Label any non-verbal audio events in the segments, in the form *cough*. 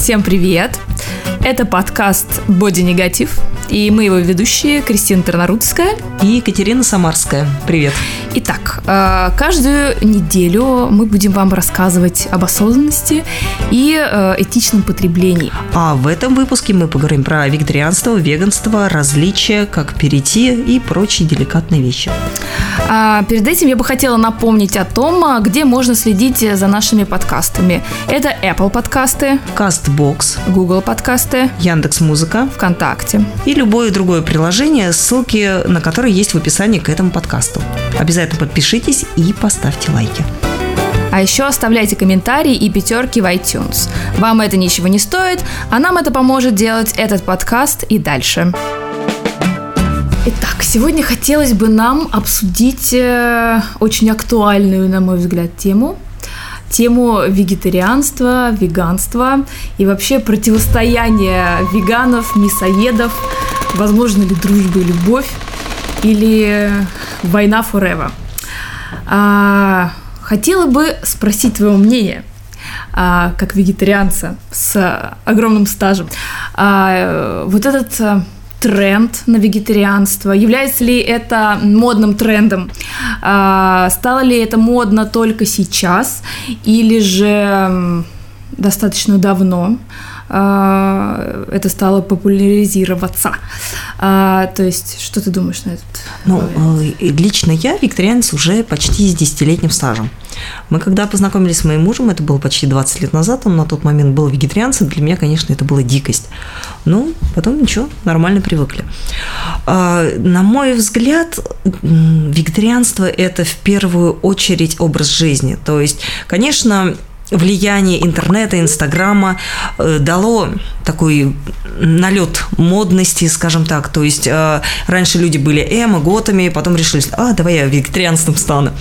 Всем привет! Это подкаст «Боди Негатив», и мы его ведущие Кристина Тернарудская и Екатерина Самарская. Привет! Итак, э, каждую неделю мы будем вам рассказывать об осознанности и э, этичном потреблении. А в этом выпуске мы поговорим про вегетарианство, веганство, различия, как перейти и прочие деликатные вещи. А перед этим я бы хотела напомнить о том, а, где можно следить за нашими подкастами. Это Apple подкасты, CastBox, Google подкасты, Яндекс Музыка, ВКонтакте и любое другое приложение, ссылки на которые есть в описании к этому подкасту. Обязательно подпишитесь и поставьте лайки. А еще оставляйте комментарии и пятерки в iTunes. Вам это ничего не стоит, а нам это поможет делать этот подкаст и дальше. Итак, сегодня хотелось бы нам обсудить э, очень актуальную, на мой взгляд, тему. Тему вегетарианства, веганства и вообще противостояние веганов, мясоедов. Возможно ли дружба и любовь? Или война forever? А, хотела бы спросить твоего мнения а, как вегетарианца с огромным стажем. А, вот этот а, тренд на вегетарианство? Является ли это модным трендом? А, стало ли это модно только сейчас или же достаточно давно? А, это стало популяризироваться. А, то есть, что ты думаешь на этот? Ну, э, лично я викторианец уже почти с десятилетним стажем. Мы когда познакомились с моим мужем, это было почти 20 лет назад, он на тот момент был вегетарианцем, для меня, конечно, это была дикость. Ну, потом ничего, нормально привыкли. А, на мой взгляд, вегетарианство – это в первую очередь образ жизни. То есть, конечно, влияние интернета, инстаграма э, дало такой налет модности, скажем так. То есть э, раньше люди были эмо, готами, потом решили, а, давай я вегетарианством стану.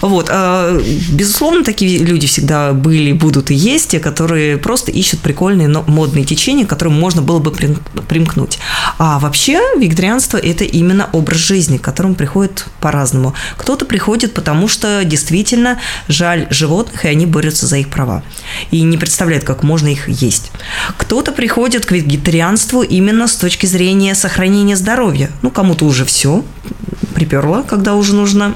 Вот. Э, безусловно, такие люди всегда были, будут и есть, те, которые просто ищут прикольные но модные течения, к которым можно было бы примкнуть. А вообще вегетарианство – это именно образ жизни, к которому приходит по-разному. Кто-то приходит, потому что действительно жаль животных, и они борются за их права. И не представляют, как можно их есть. Кто-то приходит к вегетарианству именно с точки зрения сохранения здоровья. Ну, кому-то уже все приперло, когда уже нужно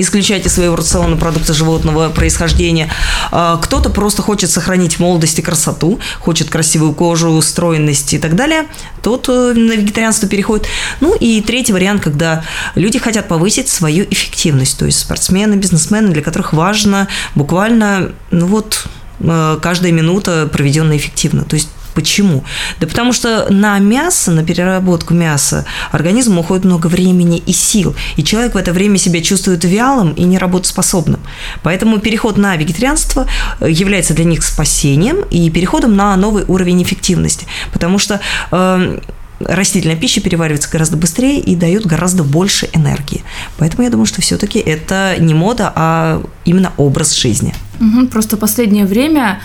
исключать из своего рациона продукты животного происхождения. А, кто-то просто хочет сохранить молодость и красоту, хочет красивую кожу, стройность и так далее. Тот э, на вегетарианство переходит. Ну и третий вариант, когда люди хотят повысить свою эффективность. То есть спортсмены, бизнесмены, для которых важно буквально, ну вот, э, каждая минута проведенная эффективно. То есть Почему? Да потому что на мясо, на переработку мяса организму уходит много времени и сил, и человек в это время себя чувствует вялым и неработоспособным. Поэтому переход на вегетарианство э, является для них спасением и переходом на новый уровень эффективности, потому что э, растительная пища переваривается гораздо быстрее и дает гораздо больше энергии. Поэтому я думаю, что все-таки это не мода, а именно образ жизни. Угу, просто последнее время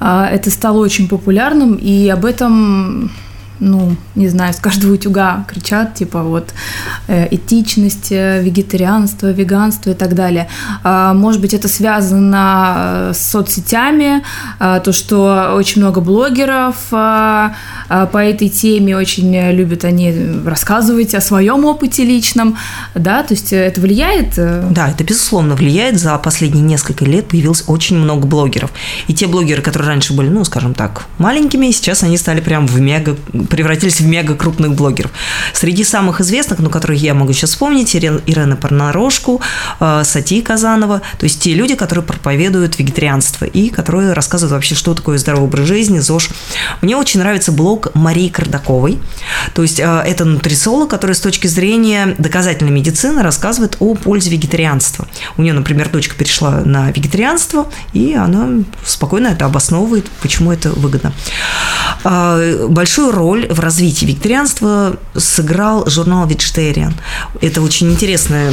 это стало очень популярным, и об этом ну, не знаю, с каждого утюга кричат, типа вот э, этичность, э, вегетарианство, веганство и так далее. А, может быть, это связано э, с соцсетями, то, что очень много блогеров по этой теме, очень любят они рассказывать о своем опыте личном, да, то есть это влияет? Да, это безусловно влияет. За последние несколько лет появилось очень много блогеров. И те блогеры, которые раньше были, ну, скажем так, маленькими, сейчас они стали прям в мега превратились в мега крупных блогеров. Среди самых известных, ну, которых я могу сейчас вспомнить, Ирена Парнорожку, э, Сати Казанова, то есть те люди, которые проповедуют вегетарианство и которые рассказывают вообще, что такое здоровый образ жизни, ЗОЖ. Мне очень нравится блог Марии Кардаковой, то есть э, это нутрициолог, который с точки зрения доказательной медицины рассказывает о пользе вегетарианства. У нее, например, дочка перешла на вегетарианство, и она спокойно это обосновывает, почему это выгодно. А, большую роль в развитии вегетарианства сыграл журнал Vegetarian. Это очень интересная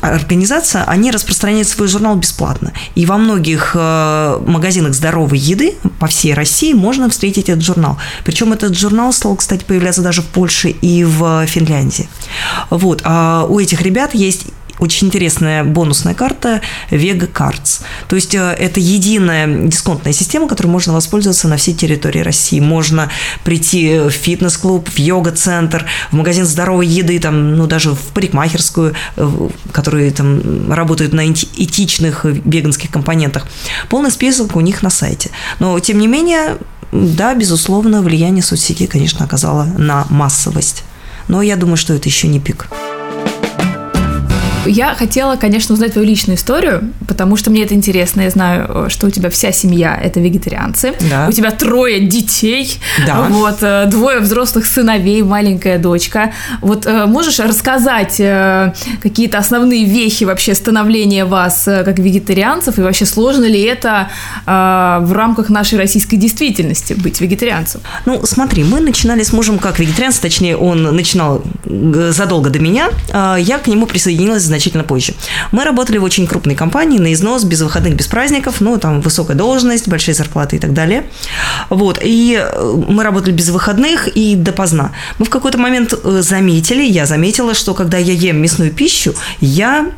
организация. Они распространяют свой журнал бесплатно. И во многих э, магазинах здоровой еды по всей России можно встретить этот журнал. Причем этот журнал стал, кстати, появляться даже в Польше и в Финляндии. Вот. А у этих ребят есть очень интересная бонусная карта Vega Cards. То есть э, это единая дисконтная система, которой можно воспользоваться на всей территории России. Можно прийти в фитнес-клуб, в йога-центр, в магазин здоровой еды, там, ну, даже в парикмахерскую, э, которые там работают на этичных веганских компонентах. Полный список у них на сайте. Но, тем не менее, да, безусловно, влияние соцсетей, конечно, оказало на массовость. Но я думаю, что это еще не пик. Я хотела, конечно, узнать твою личную историю, потому что мне это интересно. Я знаю, что у тебя вся семья – это вегетарианцы. Да. У тебя трое детей. Да. Вот, э, двое взрослых сыновей, маленькая дочка. Вот э, можешь рассказать э, какие-то основные вехи вообще становления вас как вегетарианцев? И вообще сложно ли это в рамках нашей российской действительности быть вегетарианцем? Ну, смотри, мы начинали с мужем как вегетарианцы, точнее, он начинал задолго до меня. Я к нему присоединилась значительно позже. Мы работали в очень крупной компании, на износ, без выходных, без праздников, ну, там, высокая должность, большие зарплаты и так далее. Вот, и э, мы работали без выходных и допоздна. Мы в какой-то момент э, заметили, я заметила, что когда я ем мясную пищу, я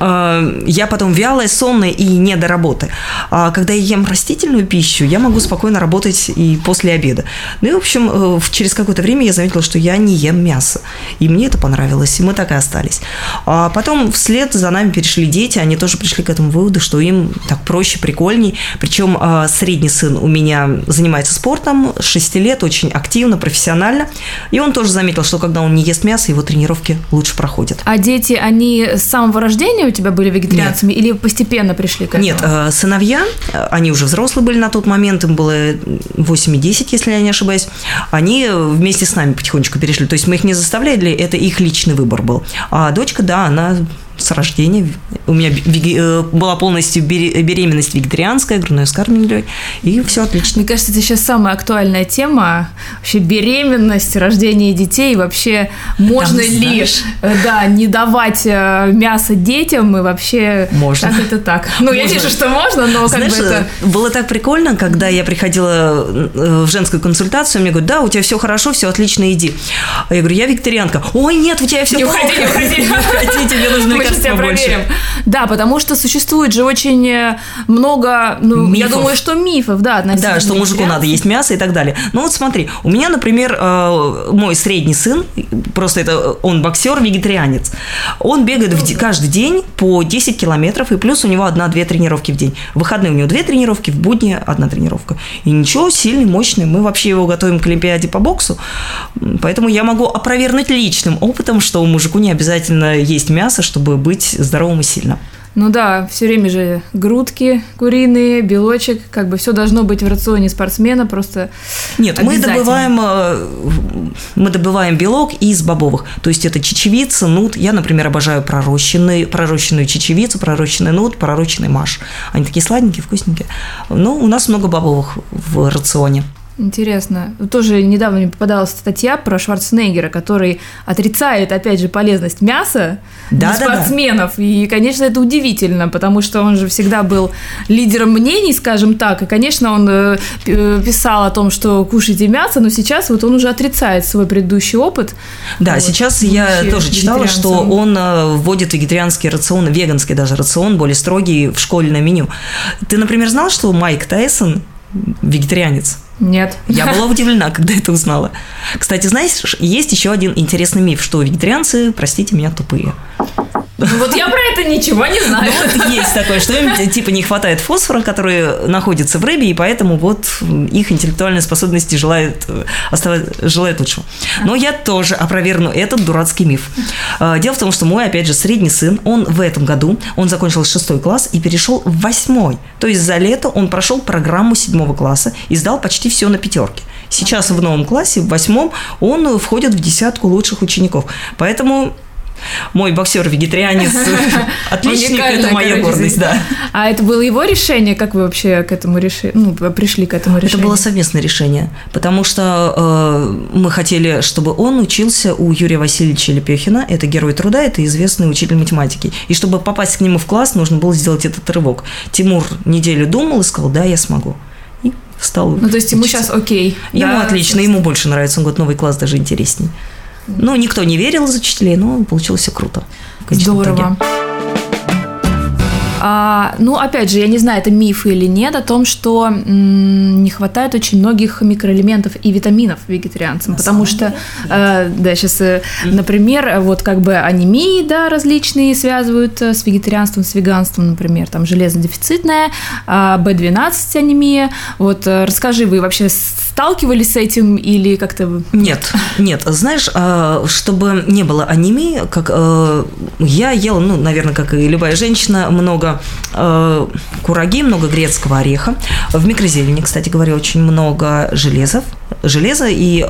я потом вялая, сонная и не до работы. А когда я ем растительную пищу, я могу спокойно работать и после обеда. Ну и, в общем, э, через какое-то время я заметила, что я не ем мясо. И мне это понравилось, и мы так и остались. А потом вслед за нами перешли дети, они тоже пришли к этому выводу, что им так проще, прикольней. Причем э, средний сын у меня занимается спортом с 6 лет, очень активно, профессионально. И он тоже заметил, что когда он не ест мясо, его тренировки лучше проходят. А дети, они с самого рождения рождения у тебя были вегетарианцами Нет. или постепенно пришли к этому? Нет, э, сыновья, э, они уже взрослые были на тот момент, им было 8 и 10, если я не ошибаюсь, они вместе с нами потихонечку перешли. То есть мы их не заставляли, это их личный выбор был. А дочка, да, она с рождения. У меня э, была полностью беременность вегетарианская, грудной скармливание, и все отлично. Мне кажется, это сейчас самая актуальная тема. Вообще беременность, рождение детей. Вообще, можно Там, ли знаешь... Э, да, не давать э, мясо детям и вообще... Можно. Как это так? Ну, можно. я вижу, что можно, но знаешь, как бы это... Было так прикольно, когда я приходила в женскую консультацию, мне говорят, да, у тебя все хорошо, все отлично, иди. А я говорю, я вегетарианка. Ой, нет, у тебя все не плохо. Уходи, не уходи. Не уходи, тебе нужны тебя проверим. Да, потому что существует же очень э, много, ну, мифов. я думаю, что мифов, да, Да, что мужику надо есть мясо и так далее. Ну вот смотри, у меня, например, э, мой средний сын, просто это он боксер, вегетарианец, он бегает в, каждый день по 10 километров, и плюс у него одна-две тренировки в день. В выходные у него две тренировки, в будни одна тренировка. И ничего, сильный, мощный. Мы вообще его готовим к Олимпиаде по боксу, поэтому я могу опровергнуть личным опытом, что мужику не обязательно есть мясо, чтобы быть здоровым и сильным. Ну да, все время же грудки куриные, белочек, как бы все должно быть в рационе спортсмена, просто Нет, мы добываем, э, мы добываем белок из бобовых, то есть это чечевица, нут. Я, например, обожаю пророщенную, пророщенную чечевицу, пророщенный нут, пророщенный маш. Они такие сладенькие, вкусненькие. Но у нас много бобовых в рационе. Интересно. Тоже недавно мне попадалась статья про Шварценеггера, который отрицает, опять же, полезность мяса да, для да, спортсменов. Да. И, конечно, это удивительно, потому что он же всегда был лидером мнений, скажем так. И, конечно, он э, писал о том, что кушайте мясо, но сейчас вот он уже отрицает свой предыдущий опыт. Да, вот, сейчас я тоже читала, что он э, вводит вегетарианский рацион, веганский даже рацион, более строгий в школьное меню. Ты, например, знал, что Майк Тайсон вегетарианец? Нет. Я была *laughs* удивлена, когда это узнала. Кстати, знаешь, есть еще один интересный миф, что вегетарианцы, простите меня, тупые. Вот я про это ничего не знаю. Ну, вот есть такое, что им типа не хватает фосфора, который находится в рыбе, и поэтому вот их интеллектуальные способности желают, оставать, желают лучшего. Но я тоже опровергну этот дурацкий миф. А, дело в том, что мой, опять же, средний сын, он в этом году, он закончил шестой класс и перешел в восьмой. То есть за лето он прошел программу седьмого класса и сдал почти все на пятерке. Сейчас в новом классе, в восьмом, он входит в десятку лучших учеников. Поэтому мой боксер-вегетарианец, *laughs* отличник, это моя гордость, да. А это было его решение? Как вы вообще к этому решили? Ну, пришли к этому решению? Это было совместное решение, потому что э, мы хотели, чтобы он учился у Юрия Васильевича Лепехина, это герой труда, это известный учитель математики. И чтобы попасть к нему в класс, нужно было сделать этот рывок. Тимур неделю думал и сказал, да, я смогу. И стал Ну, то есть ему сейчас окей. Ему да, отлично, ему больше нравится, он говорит, новый класс даже интересней. Ну, никто не верил из учителей, но получилось все круто. Здорово. А, ну, опять же, я не знаю, это миф или нет, о том, что м, не хватает очень многих микроэлементов и витаминов вегетарианцам, На потому что, э, да, сейчас, э, например, вот как бы анемии, да, различные связывают э, с вегетарианством, с веганством, например, там железодефицитная, а B12 анемия. Вот э, расскажи, вы вообще сталкивались с этим или как-то... Нет, нет, знаешь, а, чтобы не было анемии, как э, я ела, ну, наверное, как и любая женщина, много э, кураги, много грецкого ореха. В микрозелени, кстати говоря, очень много железов, железа, и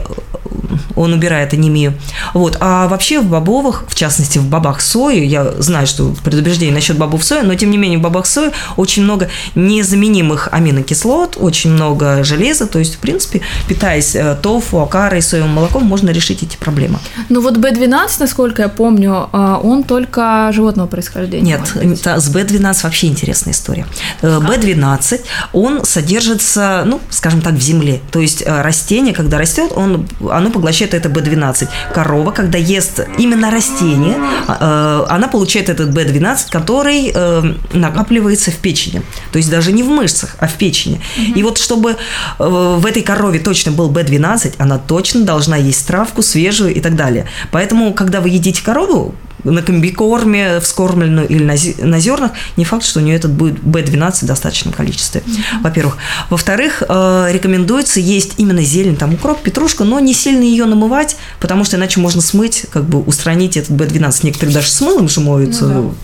он убирает анемию. Вот. А вообще в бобовых, в частности в бобах сои, я знаю, что предубеждение насчет бобов сои, но тем не менее в бобах сои очень много незаменимых аминокислот, очень много железа, то есть, в принципе, питаясь э, тофу, акарой, соевым молоком, можно решить эти проблемы. Ну вот B12, насколько я помню, э, он только животного происхождения. Нет, с B12 вообще интересная история. B12, э, он содержится, ну, скажем так, в земле. То есть растение, когда растет, он, оно поглощает это B12. Корова, когда ест именно растение, а, э, она получает этот B12, который э, накапливается в печени. То есть даже не в мышцах, а в печени. Угу. И вот чтобы э, в этой корове точно был B12, она точно должна есть травку свежую и так далее. Поэтому, когда вы едите корову, на комбикорме вскормленную или на, на зернах, не факт, что у нее этот будет B12 в достаточном количестве, mm-hmm. во-первых. Во-вторых, э, рекомендуется есть именно зелень, там укроп, петрушка, но не сильно ее намывать, потому что иначе можно смыть, как бы устранить этот B12. Некоторые даже с мылом же моют, ну,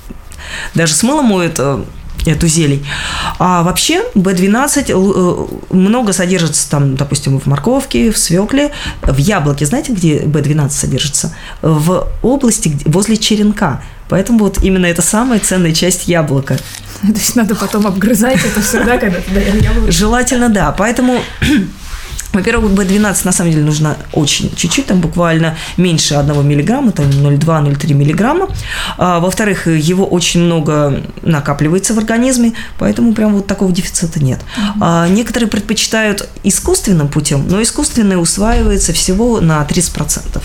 да. даже с мылом моют э, эту зелень. А вообще B12 э, много содержится там, допустим, в морковке, в свекле, в яблоке. Знаете, где B12 содержится? В области возле черенка. Поэтому вот именно это самая ценная часть яблока. *laughs* То есть надо потом обгрызать это всегда, когда ты *laughs* яблоко? Желательно, да. Поэтому во-первых, B12 на самом деле нужно очень чуть-чуть, там буквально меньше 1 миллиграмма, там 0,2-0,3 миллиграмма. А, во-вторых, его очень много накапливается в организме, поэтому прям вот такого дефицита нет. А, некоторые предпочитают искусственным путем, но искусственное усваивается всего на 30%.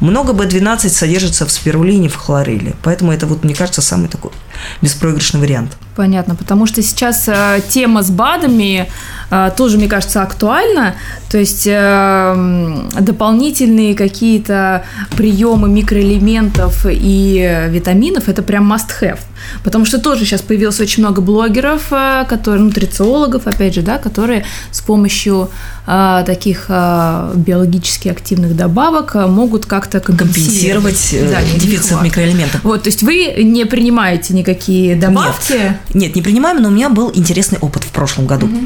Много B12 содержится в спирулине, в хлореле. Поэтому это, вот, мне кажется, самый такой беспроигрышный вариант. Понятно, потому что сейчас э, тема с БАДами э, тоже, мне кажется, актуальна. То есть э, дополнительные какие-то приемы микроэлементов и витаминов – это прям must-have. Потому что тоже сейчас появилось очень много блогеров, э, которые, нутрициологов, опять же, да, которые с помощью э, таких э, биологически активных добавок э, могут как-то компенсировать, компенсировать да, дефицит микроэлементов. Вот, то есть вы не принимаете никакие добавки? Нет, нет, не принимаем, но у меня был интересный опыт в прошлом году. Угу.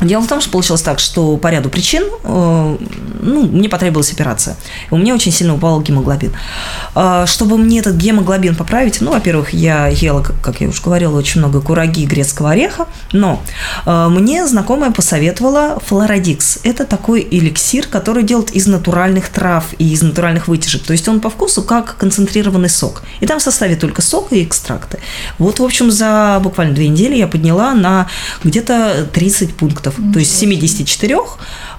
Дело в том, что получилось так, что по ряду причин э, ну, мне потребовалась операция. У меня очень сильно упал гемоглобин. Э, чтобы мне этот гемоглобин поправить, ну, во-первых, я ела, как я уже говорила, очень много кураги грецкого ореха, но э, мне знакомая посоветовала флородикс. Это такой эликсир, который делают из натуральных трав и из натуральных вытяжек. То есть он по вкусу как концентрированный сок. И там в составе только сок и экстракты. Вот, в общем, за буквально две недели я подняла на где-то 30 пунктов то есть с 74,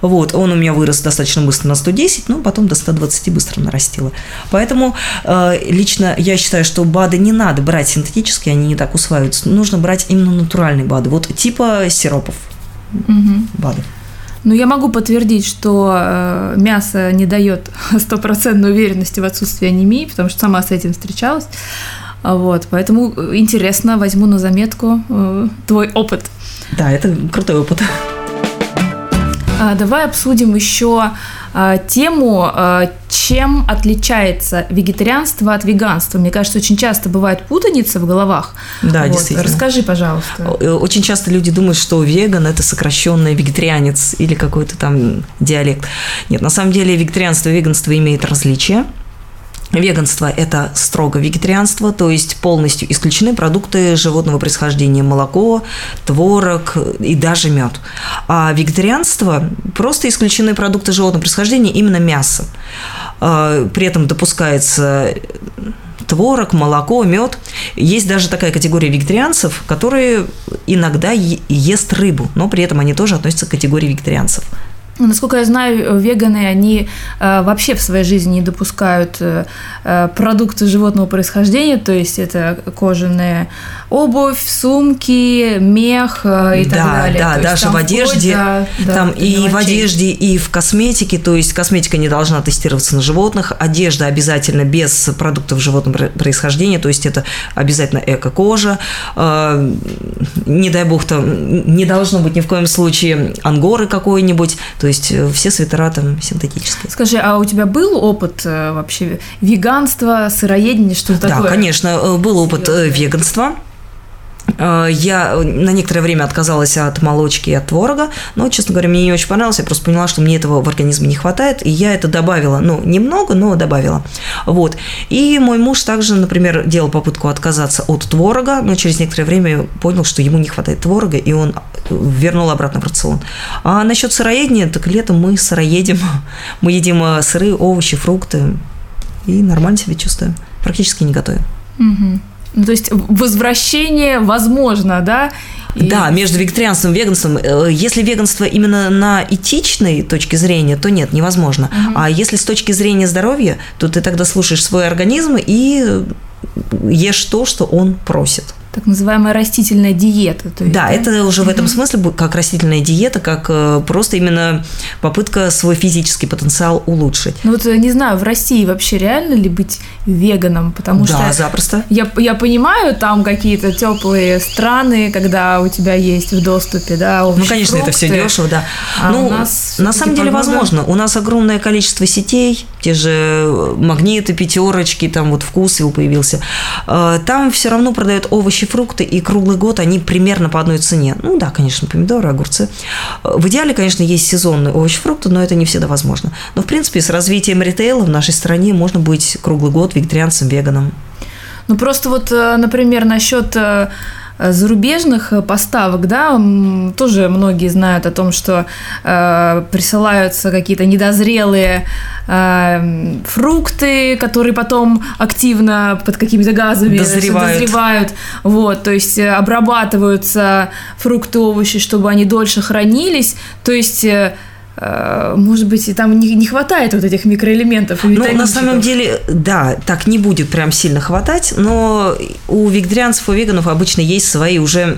вот, он у меня вырос достаточно быстро на 110, но потом до 120 быстро нарастило. Поэтому э, лично я считаю, что БАДы не надо брать синтетические, они не так усваиваются. Нужно брать именно натуральные БАДы, вот типа сиропов угу. БАДов. Ну, я могу подтвердить, что э, мясо не дает *laughs* стопроцентной уверенности в отсутствии анемии, потому что сама с этим встречалась. Вот, поэтому интересно, возьму на заметку э, твой опыт. Да, это крутой опыт. А, давай обсудим еще а, тему, а, чем отличается вегетарианство от веганства. Мне кажется, очень часто бывает путаница в головах. Да, вот. действительно. Расскажи, пожалуйста. Э, очень часто люди думают, что веган – это сокращенный вегетарианец или какой-то там диалект. Нет, на самом деле вегетарианство и веганство имеют различия. Веганство – это строго вегетарианство, то есть полностью исключены продукты животного происхождения – молоко, творог и даже мед. А вегетарианство – просто исключены продукты животного происхождения, именно мясо. А, при этом допускается творог, молоко, мед. Есть даже такая категория вегетарианцев, которые иногда ест рыбу, но при этом они тоже относятся к категории вегетарианцев. Насколько я знаю, веганы, они э, вообще в своей жизни не допускают э, э, продукты животного происхождения, то есть это кожаная обувь, сумки, мех э, и да, так далее. Да, то даже в одежде, да, там да, и мелочей. в одежде, и в косметике, то есть косметика не должна тестироваться на животных, одежда обязательно без продуктов животного происхождения, то есть это обязательно эко-кожа, э, не дай бог там, не должно быть ни в коем случае ангоры какой-нибудь, то есть э, все свитера там синтетические. Скажи, а у тебя был опыт вообще веганства, сыроедения, что да, такое? Да, конечно, был опыт веганства. Э, я на некоторое время отказалась от молочки и от творога, но, честно говоря, мне не очень понравилось. Я просто поняла, что мне этого в организме не хватает, и я это добавила. Ну, немного, но добавила. Вот. И мой муж также, например, делал попытку отказаться от творога, но через некоторое время понял, что ему не хватает творога, и он вернул обратно в рацион. А насчет сыроедения, так летом мы сыроедем. *laughs* Мы едим э, сыры, овощи, фрукты, и нормально себя чувствуем. Практически не готовим. Угу. Ну, то есть возвращение возможно, да? И... Да, между вегетарианством и веганством. Э, если веганство именно на этичной точке зрения, то нет, невозможно. Угу. А если с точки зрения здоровья, то ты тогда слушаешь свой организм и ешь то, что он просит так называемая растительная диета. То есть, да, да, это уже в этом смысле как растительная диета, как э, просто именно попытка свой физический потенциал улучшить. Ну вот э, не знаю, в России вообще реально ли быть веганом, потому да, что запросто. Я я понимаю, там какие-то теплые страны, когда у тебя есть в доступе, да, овощи, Ну конечно, фрукты, это все дешево, да. А ну у нас на самом деле погода... возможно. У нас огромное количество сетей, те же магниты, пятерочки, там вот вкус его появился. Э, там все равно продают овощи, фрукты и круг круглый год они примерно по одной цене. Ну да, конечно, помидоры, огурцы. В идеале, конечно, есть сезонные овощи, фрукты, но это не всегда возможно. Но, в принципе, с развитием ритейла в нашей стране можно быть круглый год вегетарианцем, веганом. Ну, просто вот, э, например, насчет э, зарубежных поставок, да, тоже многие знают о том, что э, присылаются какие-то недозрелые э, фрукты, которые потом активно под какими-то газами дозревают. дозревают. Вот, то есть э, обрабатываются фрукты, овощи, чтобы они дольше хранились. То есть э, Э, может быть, и там не, не хватает вот этих микроэлементов. Ну, на самом деле, да, так не будет прям сильно хватать, но у вегетарианцев, у веганов обычно есть свои уже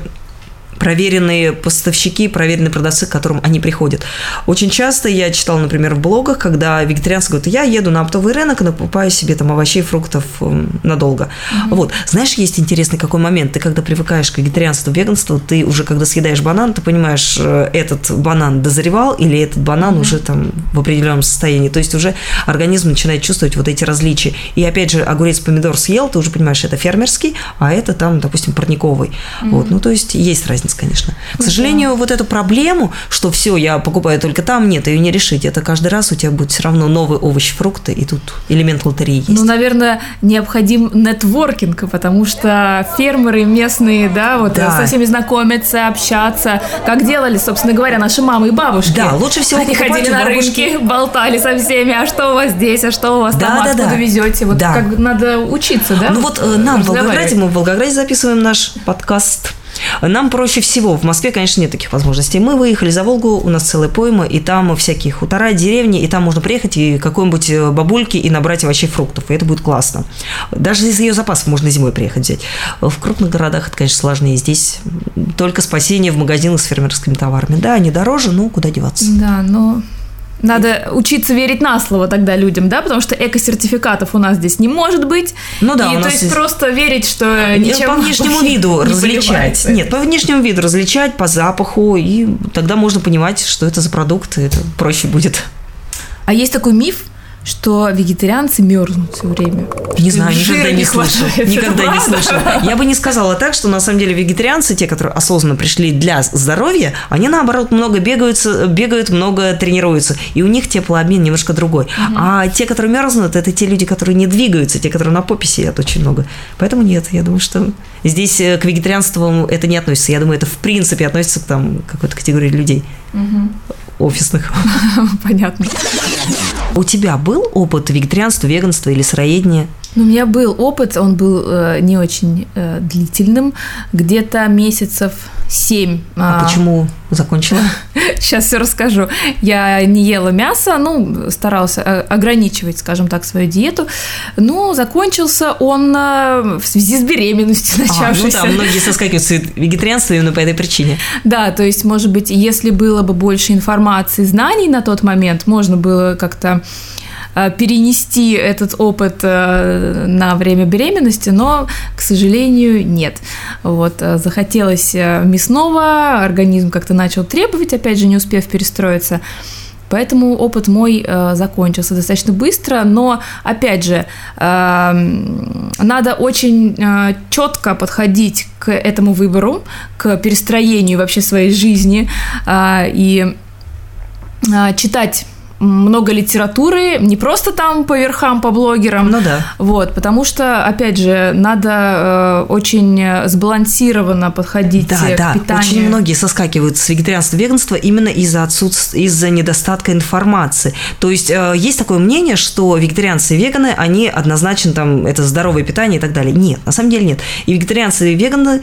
проверенные поставщики, проверенные продавцы, к которым они приходят. Очень часто я читала, например, в блогах, когда вегетарианцы говорят, я еду на оптовый рынок и покупаю себе там овощей, фруктов эм, надолго. Mm-hmm. Вот. Знаешь, есть интересный какой момент. Ты когда привыкаешь к вегетарианству, веганству, ты уже когда съедаешь банан, ты понимаешь, э, этот банан дозревал или этот банан mm-hmm. уже там в определенном состоянии. То есть уже организм начинает чувствовать вот эти различия. И опять же, огурец, помидор съел, ты уже понимаешь, это фермерский, а это там, допустим, парниковый. Mm-hmm. Вот. Ну, то есть есть разница бизнес, конечно. К сожалению, да. вот эту проблему, что все, я покупаю только там, нет, ее не решить. Это каждый раз у тебя будет все равно новый овощ, фрукты, и тут элемент лотереи есть. Ну, наверное, необходим нетворкинг, потому что фермеры местные, да, вот да. со всеми знакомиться, общаться, как делали, собственно говоря, наши мамы и бабушки. Да, лучше всего Они ходили на рынки, болтали со всеми, а что у вас здесь, а что у вас да, там, да, откуда да. везете. Вот да. как надо учиться, да? Ну вот э, нам в Волгограде, мы в Волгограде записываем наш подкаст нам проще всего. В Москве, конечно, нет таких возможностей. Мы выехали за Волгу, у нас целая пойма, и там всякие хутора, деревни, и там можно приехать и какой-нибудь э, бабульки и набрать овощей, фруктов, и это будет классно. Даже из ее запасов можно зимой приехать взять. В крупных городах это, конечно, сложнее. Здесь только спасение в магазинах с фермерскими товарами. Да, они дороже, но куда деваться. Да, но надо учиться верить на слово тогда людям, да, потому что эко-сертификатов у нас здесь не может быть. Ну да, и, у то нас есть, есть просто верить, что ничем по внешнему виду различать. Нет, по внешнему виду различать, по запаху, и тогда можно понимать, что это за продукт, это проще будет. А есть такой миф, что вегетарианцы мерзнут все время. Не знаю, никогда не слышал. Никогда не слышал. Я бы не сказала так, что на самом деле вегетарианцы, те, которые осознанно пришли для здоровья, они наоборот много бегают, бегают много тренируются. И у них теплообмен немножко другой. Угу. А те, которые мерзнут, это те люди, которые не двигаются, те, которые на попе сидят очень много. Поэтому нет, я думаю, что здесь э, к вегетарианству это не относится. Я думаю, это в принципе относится к там, какой-то категории людей. Угу офисных. *laughs* Понятно. У тебя был опыт вегетарианства, веганства или сыроедения? Ну, у меня был опыт, он был э, не очень э, длительным, где-то месяцев 7. А, почему закончила? *laughs* Сейчас все расскажу. Я не ела мясо, ну, старалась э, ограничивать, скажем так, свою диету. Ну, закончился он э, в связи с беременностью начавшейся. *laughs* А, ну да, многие соскакивают с вегетарианства именно по этой причине. Да, то есть, может быть, если было бы больше информации, знаний на тот момент, можно было как-то перенести этот опыт э, на время беременности, но, к сожалению, нет. Вот, э, захотелось мясного, организм как-то начал требовать, опять же, не успев перестроиться. Поэтому опыт мой э, закончился достаточно быстро, но опять же э, надо очень э, четко подходить к этому выбору, к перестроению вообще своей жизни э, и э, читать много литературы, не просто там по верхам, по блогерам. Ну да. Вот, потому что, опять же, надо э, очень сбалансированно подходить да, к да. питанию. Очень многие соскакивают с вегетарианства веганства именно из-за отсутствия, из-за недостатка информации. То есть э, есть такое мнение, что вегетарианцы и веганы, они однозначно там, это здоровое питание и так далее. Нет, на самом деле нет. И вегетарианцы и веганы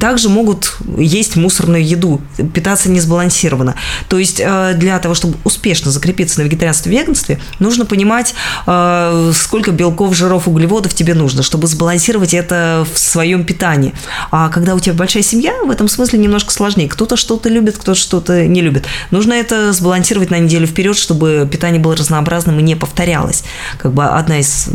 также могут есть мусорную еду, питаться несбалансированно. То есть э, для того, чтобы успешно закрепиться вегетарианстве, веганстве, нужно понимать, э, сколько белков, жиров, углеводов тебе нужно, чтобы сбалансировать это в своем питании. А когда у тебя большая семья, в этом смысле немножко сложнее. Кто-то что-то любит, кто-то что-то не любит. Нужно это сбалансировать на неделю вперед, чтобы питание было разнообразным и не повторялось. Как бы одна из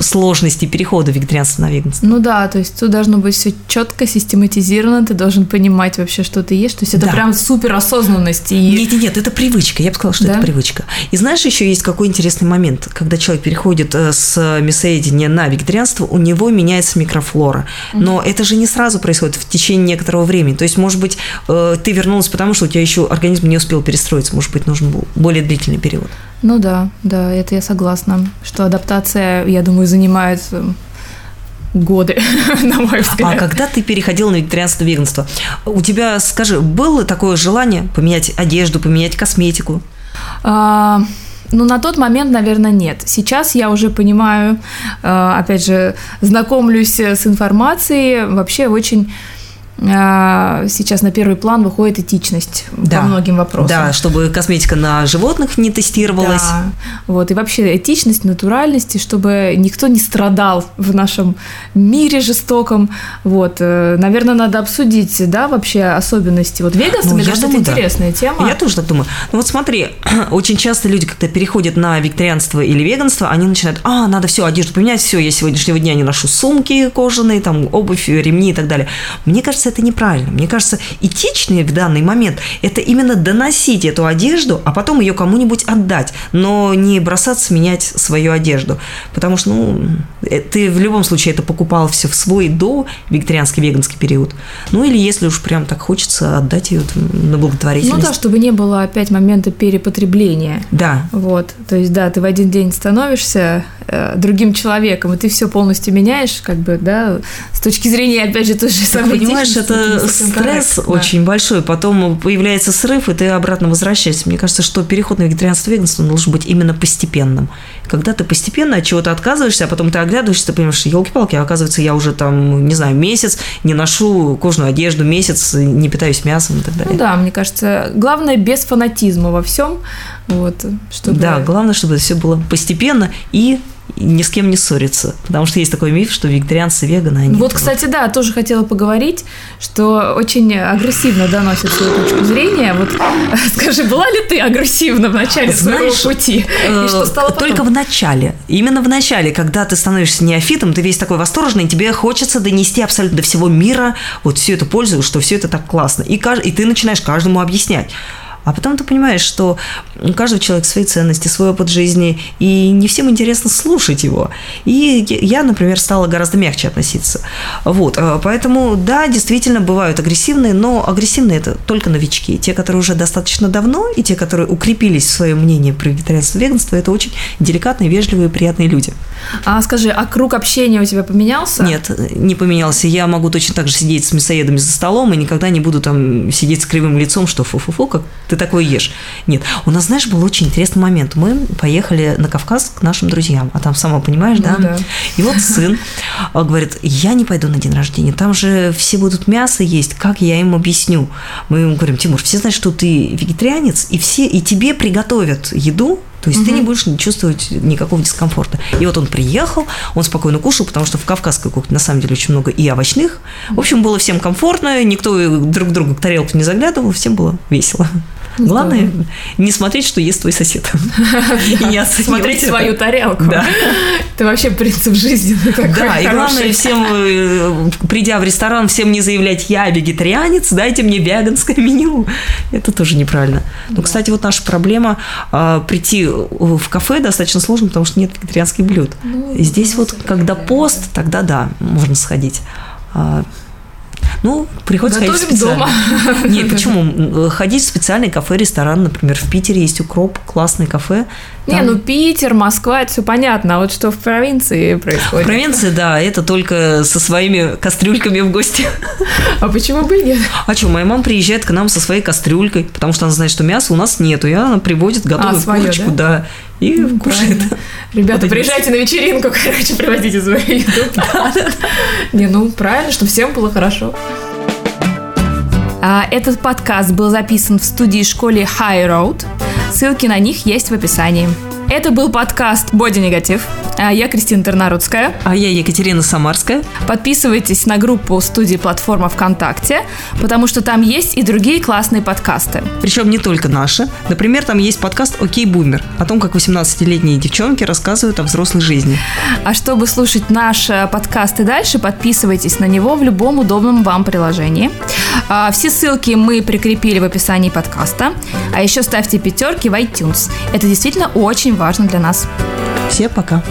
сложностей перехода вегетарианства на веганство. Ну да, то есть тут должно быть все четко, систематизировано, ты должен понимать вообще, что ты ешь. То есть это да. прям супер осознанность. И... Нет, нет, нет, это привычка. Я бы сказала, что да? это привычка. И знаешь, еще есть какой интересный момент, когда человек переходит э, с мясоедения на вегетарианство, у него меняется микрофлора. Но mm-hmm. это же не сразу происходит в течение некоторого времени. То есть, может быть, э, ты вернулась потому, что у тебя еще организм не успел перестроиться. Может быть, нужен был более длительный период. Ну да, да, это я согласна, что адаптация, я думаю, занимает э, годы, *laughs* на мой взгляд. А когда ты переходила на вегетарианство, веганство, у тебя, скажи, было такое желание поменять одежду, поменять косметику? А, ну, на тот момент, наверное, нет. Сейчас я уже понимаю, а, опять же, знакомлюсь с информацией, вообще очень сейчас на первый план выходит этичность да. по многим вопросам. Да, чтобы косметика на животных не тестировалась. Да. Вот, и вообще этичность, натуральность, чтобы никто не страдал в нашем мире жестоком. Вот, э, наверное, надо обсудить, да, вообще особенности. Вот веганство, ну, мне кажется, думаю, это да. интересная тема. Я тоже так думаю. Ну вот смотри, *clears throat* очень часто люди, когда переходят на вегетарианство или веганство, они начинают, а, надо все, одежду поменять, все, я сегодняшнего дня не ношу сумки кожаные, там, обувь, ремни и так далее. Мне кажется, кажется, это неправильно. Мне кажется, этичнее в данный момент это именно доносить эту одежду, а потом ее кому-нибудь отдать, но не бросаться менять свою одежду. Потому что, ну, э, ты в любом случае это покупал все в свой до вегетарианский, веганский период. Ну, или если уж прям так хочется отдать ее на благотворительность. Ну да, чтобы не было опять момента перепотребления. Да. Вот. То есть, да, ты в один день становишься э, другим человеком, и ты все полностью меняешь, как бы, да, с точки зрения, опять же, той же самой Понимаешь, это стресс очень да. большой, потом появляется срыв, и ты обратно возвращаешься. Мне кажется, что переход на вегетарианство веганство должен быть именно постепенным. Когда ты постепенно от чего-то отказываешься, а потом ты оглядываешься, ты понимаешь, елки-палки, а оказывается, я уже там, не знаю, месяц не ношу кожную одежду, месяц не питаюсь мясом и так далее. Ну да, мне кажется, главное без фанатизма во всем. Вот, чтобы... Да, главное, чтобы все было постепенно и ни с кем не ссориться. Потому что есть такой миф, что вегетарианцы, веганы, они... Вот, кстати, да, тоже хотела поговорить, что очень агрессивно доносят свою точку зрения. Вот *laughs* скажи, была ли ты агрессивна в начале Знаешь, своего пути? И что стало потом? Только в начале. Именно в начале, когда ты становишься неофитом, ты весь такой восторженный, тебе хочется донести абсолютно до всего мира вот всю эту пользу, что все это так классно. И, и ты начинаешь каждому объяснять. А потом ты понимаешь, что у каждого человека свои ценности, свой опыт жизни, и не всем интересно слушать его. И я, например, стала гораздо мягче относиться. Вот, э, поэтому, да, действительно, бывают агрессивные, но агрессивные это только новички. Те, которые уже достаточно давно, и те, которые укрепились в своем мнении про вегетарианство и веганство, это очень деликатные, вежливые, приятные люди. А скажи, а круг общения у тебя поменялся? Нет, не поменялся. Я могу точно так же сидеть с мясоедами за столом и никогда не буду там сидеть с кривым лицом, что фу-фу-фу, как ты ты такое ешь. Нет, у нас, знаешь, был очень интересный момент. Мы поехали на Кавказ к нашим друзьям, а там, сама понимаешь, да? Ну да. И вот сын говорит, я не пойду на день рождения, там же все будут мясо есть, как я им объясню? Мы ему говорим, Тимур, все знают, что ты вегетарианец, и все, и тебе приготовят еду, то есть угу. ты не будешь чувствовать никакого дискомфорта. И вот он приехал, он спокойно кушал, потому что в кавказской кухне на самом деле очень много и овощных. В общем, было всем комфортно, никто друг другу к тарелке не заглядывал, всем было весело. Главное не смотреть, что ест твой сосед. *laughs* И не Смотреть свою тарелку. Это вообще принцип жизни. Да, и главное всем, э, придя в ресторан, всем не заявлять, я вегетарианец, дайте мне веганское меню. Это тоже неправильно. Но, кстати, вот наша проблема а, прийти в кафе достаточно сложно, потому что нет вегетарианских блюд. Ну, Здесь вот, когда пост, тогда да, можно сходить. Ну, приходится Готовим ходить специально. дома. *laughs* Нет, почему? Ходить в специальный кафе, ресторан, например, в Питере есть укроп, классное кафе. Не, ну Питер, Москва, это все понятно. А вот что в провинции происходит? В провинции, да, это только со своими кастрюльками в гости. *laughs* А почему бы и нет? А что, моя мама приезжает к нам со своей кастрюлькой, потому что она знает, что мяса у нас нету, и она приводит готовую а, свое, курочку, да, да и ну, кушает. Ребята, вот приезжайте на вечеринку, *laughs* короче, привозите свою еду. *laughs* Не, ну правильно, чтобы всем было хорошо. А, этот подкаст был записан в студии школе High Road. Ссылки на них есть в описании. Это был подкаст «Боди Негатив». А я Кристина Тернарудская. А я Екатерина Самарская. Подписывайтесь на группу студии «Платформа ВКонтакте», потому что там есть и другие классные подкасты. Причем не только наши. Например, там есть подкаст «Окей, бумер» о том, как 18-летние девчонки рассказывают о взрослой жизни. А чтобы слушать наш э, подкаст и дальше, подписывайтесь на него в любом удобном вам приложении. А, все ссылки мы прикрепили в описании подкаста. А еще ставьте пятерки в iTunes. Это действительно очень важно для нас. Все пока.